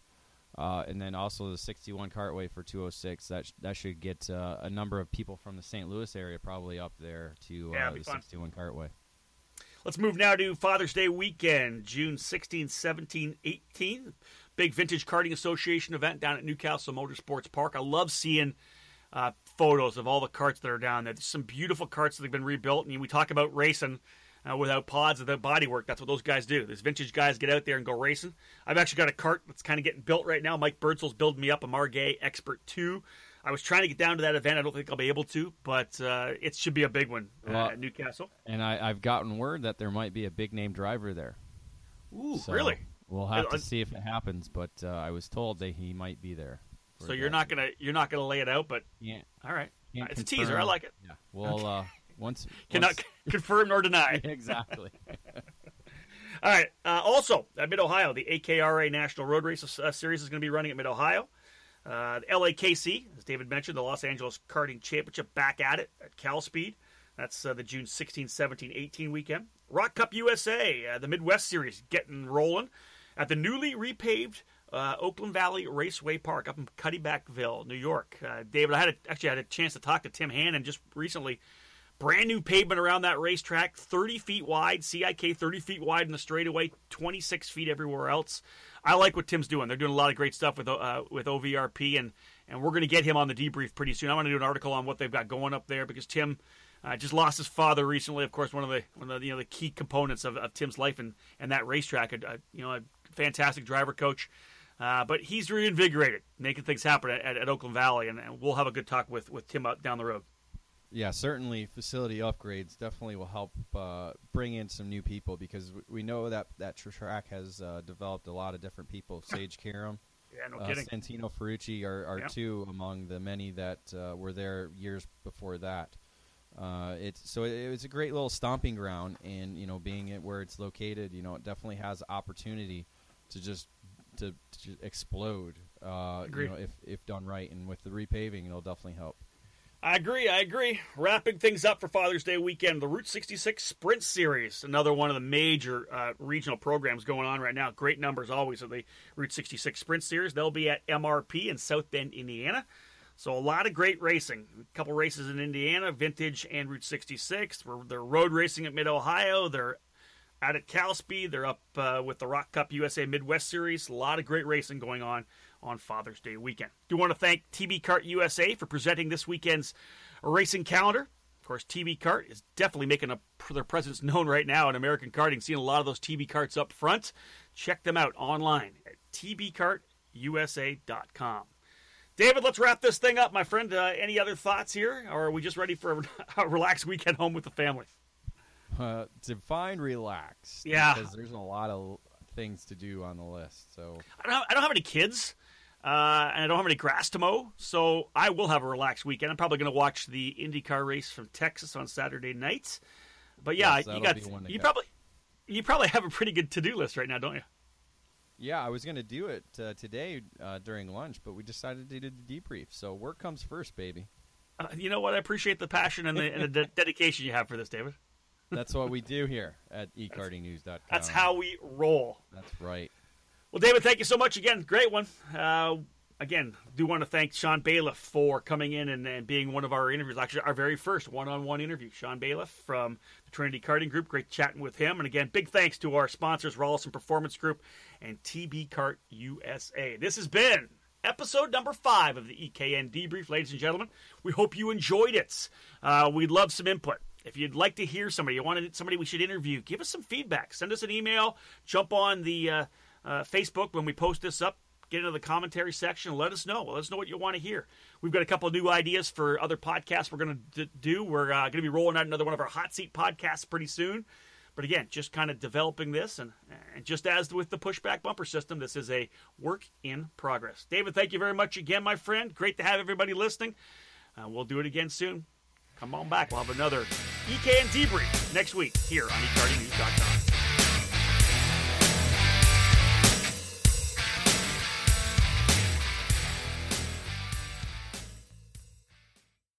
Uh, and then also the 61 Kartway for 206. That sh- that should get uh, a number of people from the St. Louis area probably up there to yeah, uh, the fun. 61 Kartway. Let's move now to Father's Day weekend, June 16, 17, 18. Big Vintage Karting Association event down at Newcastle Motorsports Park. I love seeing uh, photos of all the carts that are down there. There's some beautiful carts that have been rebuilt, and we talk about racing uh, without pods, without bodywork. That's what those guys do. These vintage guys get out there and go racing. I've actually got a cart that's kind of getting built right now. Mike Birdsell's building me up a Margay Expert 2. I was trying to get down to that event. I don't think I'll be able to, but uh, it should be a big one uh, well, at Newcastle. And I, have gotten word that there might be a big name driver there. Ooh, so really? We'll have to see if it happens, but uh, I was told that he might be there. So you're not gonna you're not gonna lay it out, but yeah, all right, it's confirm. a teaser. I like it. Yeah, well, uh, once cannot once... confirm nor deny. exactly. All right. Uh, also, at Mid Ohio, the AKRA National Road Race uh, Series is going to be running at Mid Ohio. Uh, the LAKC, as David mentioned, the Los Angeles Karting Championship back at it at Cal Speed. That's uh, the June 16, 17, 18 weekend. ROK Cup USA, uh, the Midwest Series, getting rolling at the newly repaved uh, Oakland Valley Raceway Park up in Cuddebackville, New York. Uh, David, I had a, actually had a chance to talk to Tim Hannon just recently Brand new pavement around that racetrack, 30 feet wide, CIK 30 feet wide in the straightaway, 26 feet everywhere else. I like what Tim's doing. They're doing a lot of great stuff with uh, with OVRP, and and we're going to get him on the debrief pretty soon. I'm going to do an article on what they've got going up there because Tim uh, just lost his father recently. Of course, one of the one of the you know the key components of, of Tim's life and and that racetrack. A, a you know a fantastic driver coach. Uh, but he's reinvigorated, making things happen at, at, Oakland Valley, and, and, we'll have a good talk with, with Tim out down the road yeah, certainly facility upgrades definitely will help uh, bring in some new people because we know that that track has uh, developed a lot of different people. Sage Karam, yeah, no uh, kidding. Santino Ferrucci are, are yeah. two among the many that uh, were there years before that. Uh, it's so it, it, was a great little stomping ground, and you know, being it where it's located, you know, it definitely has opportunity to just to, to explode. Uh, you know, if if done right, and with the repaving, it'll definitely help. I agree. I agree. Wrapping things up for Father's Day weekend, the Route 66 Sprint Series, another one of the major uh, regional programs going on right now. Great numbers always of the Route 66 Sprint Series. They'll be at MRP in South Bend, Indiana. So a lot of great racing. A couple races in Indiana, Vintage and Route 66. They're road racing at Mid Ohio. They're out at Cal Speed. They're up uh, with the ROK Cup USA Midwest Series. A lot of great racing going on on Father's Day weekend. Do want to thank TB Kart USA for presenting this weekend's racing calendar. Of course, TB Kart is definitely making a, their presence known right now in American karting. Seeing a lot of those TB Karts up front. Check them out online at tbkartusa.com. David, let's wrap this thing up, my friend. Uh, any other thoughts here, or are we just ready for a, a relaxed weekend home with the family? Uh, define relax. Yeah. because there's a lot of things to do on the list. So I don't have, I don't have any kids, uh, and I don't have any grass to mow, so I will have a relaxed weekend. I'm probably going to watch the IndyCar race from Texas on Saturday nights. But yeah, Yes, you got you catch. probably you probably have a pretty good to do list right now, don't you? yeah, I was going to do it uh, today uh, during lunch, but we decided to do the debrief. So work comes first, baby. Uh, you know what? I appreciate the passion and the, and the de- dedication you have for this, David. That's what we do here at ekartingnews.com. That's how we roll. That's right. Well, David, thank you so much again. Great one. Uh, again, do want to thank Sean Bailiff for coming in and, and being one of our interviews. Actually, our very first one-on-one interview. Sean Bailiff from the Trinity Karting Group. Great chatting with him. And again, big thanks to our sponsors, Rollison Performance Group and TB Kart USA. This has been episode number five of the EKN debrief, ladies and gentlemen. We hope you enjoyed it. Uh, we'd love some input. If you'd like to hear somebody, you wanted somebody we should interview, give us some feedback. Send us an email. Jump on the uh, uh, Facebook when we post this up. Get into the commentary section. Let us know. Let us know what you want to hear. We've got a couple new ideas for other podcasts we're going to do. We're uh, going to be rolling out another one of our hot seat podcasts pretty soon. But again, just kind of developing this, and, and just as with the pushback bumper system, this is a work in progress. David, thank you very much again, my friend. Great to have everybody listening. Uh, we'll do it again soon. Come on back. We'll have another EKN debrief next week here on ekartingnews.com.